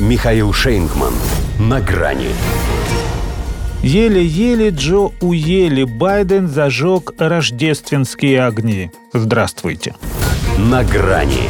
Михаил Шейнгман. На грани. Еле-еле Джо уели, Байден зажег рождественские огни. Здравствуйте. На грани.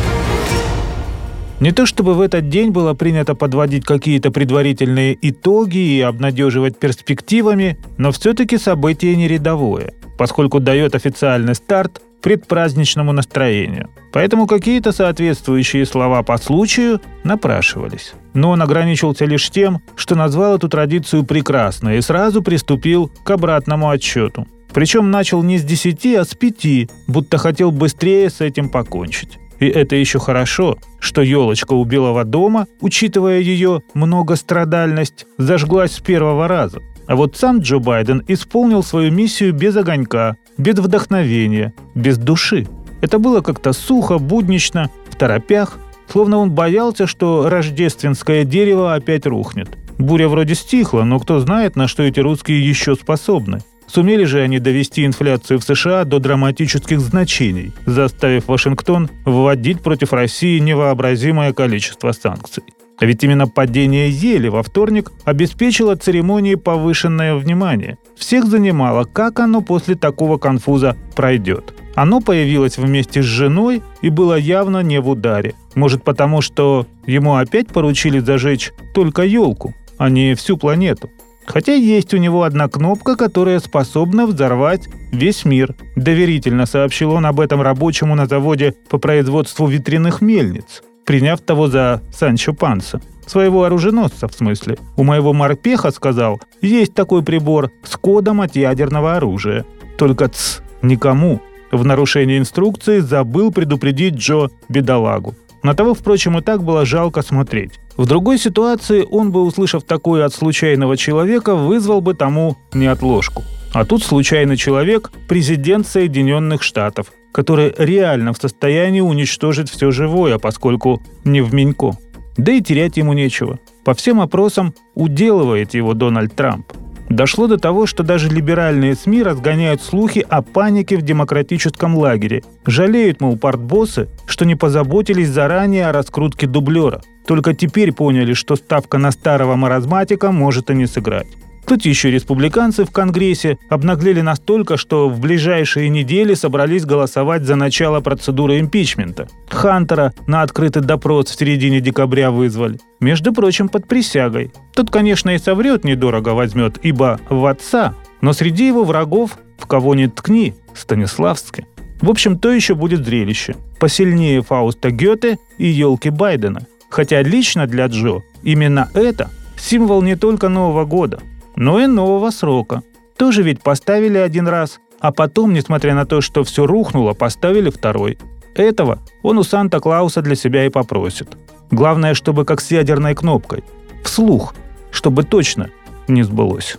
Не то чтобы в этот день было принято подводить какие-то предварительные итоги и обнадеживать перспективами, но все-таки событие не рядовое, поскольку дает официальный старт предпраздничному настроению. Поэтому какие-то соответствующие слова по случаю напрашивались. Но он ограничился лишь тем, что назвал эту традицию прекрасной и сразу приступил к обратному отчету. Причем начал не с десяти, а с пяти, будто хотел быстрее с этим покончить. И это еще хорошо, что елочка у Белого дома, учитывая ее многострадальность, зажглась с первого раза. А вот сам Джо Байден исполнил свою миссию без огонька, без вдохновения, без души. Это было как-то сухо, буднично, в торопях, словно он боялся, что рождественское дерево опять рухнет. Буря вроде стихла, но кто знает, на что эти русские еще способны. Сумели же они довести инфляцию в США до драматических значений, заставив Вашингтон вводить против России невообразимое количество санкций. А ведь именно падение ели во вторник обеспечило церемонии повышенное внимание. Всех занимало, как оно после такого конфуза пройдет. Оно появилось вместе с женой и было явно не в ударе. Может потому, что ему опять поручили зажечь только елку, а не всю планету. Хотя есть у него одна кнопка, которая способна взорвать весь мир. Доверительно сообщил он об этом рабочему на заводе по производству ветряных мельниц приняв того за Санчо Панса. Своего оруженосца, в смысле. У моего морпеха, сказал, есть такой прибор с кодом от ядерного оружия. Только ц, никому. В нарушении инструкции забыл предупредить Джо бедолагу. На того, впрочем, и так было жалко смотреть. В другой ситуации он бы, услышав такое от случайного человека, вызвал бы тому неотложку. А тут случайный человек – президент Соединенных Штатов, который реально в состоянии уничтожить все живое, поскольку не в Менько. Да и терять ему нечего. По всем опросам уделывает его Дональд Трамп. Дошло до того, что даже либеральные СМИ разгоняют слухи о панике в демократическом лагере. Жалеют, мол, партбоссы, что не позаботились заранее о раскрутке дублера. Только теперь поняли, что ставка на старого маразматика может и не сыграть. Тут еще республиканцы в Конгрессе обнаглели настолько, что в ближайшие недели собрались голосовать за начало процедуры импичмента. Хантера на открытый допрос в середине декабря вызвали. Между прочим, под присягой. Тут, конечно, и соврет недорого возьмет, ибо в отца, но среди его врагов в кого ни ткни, Станиславски. В общем, то еще будет зрелище. Посильнее Фауста Гёте и елки Байдена. Хотя лично для Джо именно это символ не только Нового года – но и нового срока. Тоже ведь поставили один раз, а потом, несмотря на то, что все рухнуло, поставили второй. Этого он у Санта-Клауса для себя и попросит. Главное, чтобы как с ядерной кнопкой. Вслух, чтобы точно не сбылось.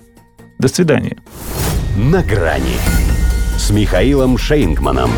До свидания. На грани с Михаилом Шейнгманом.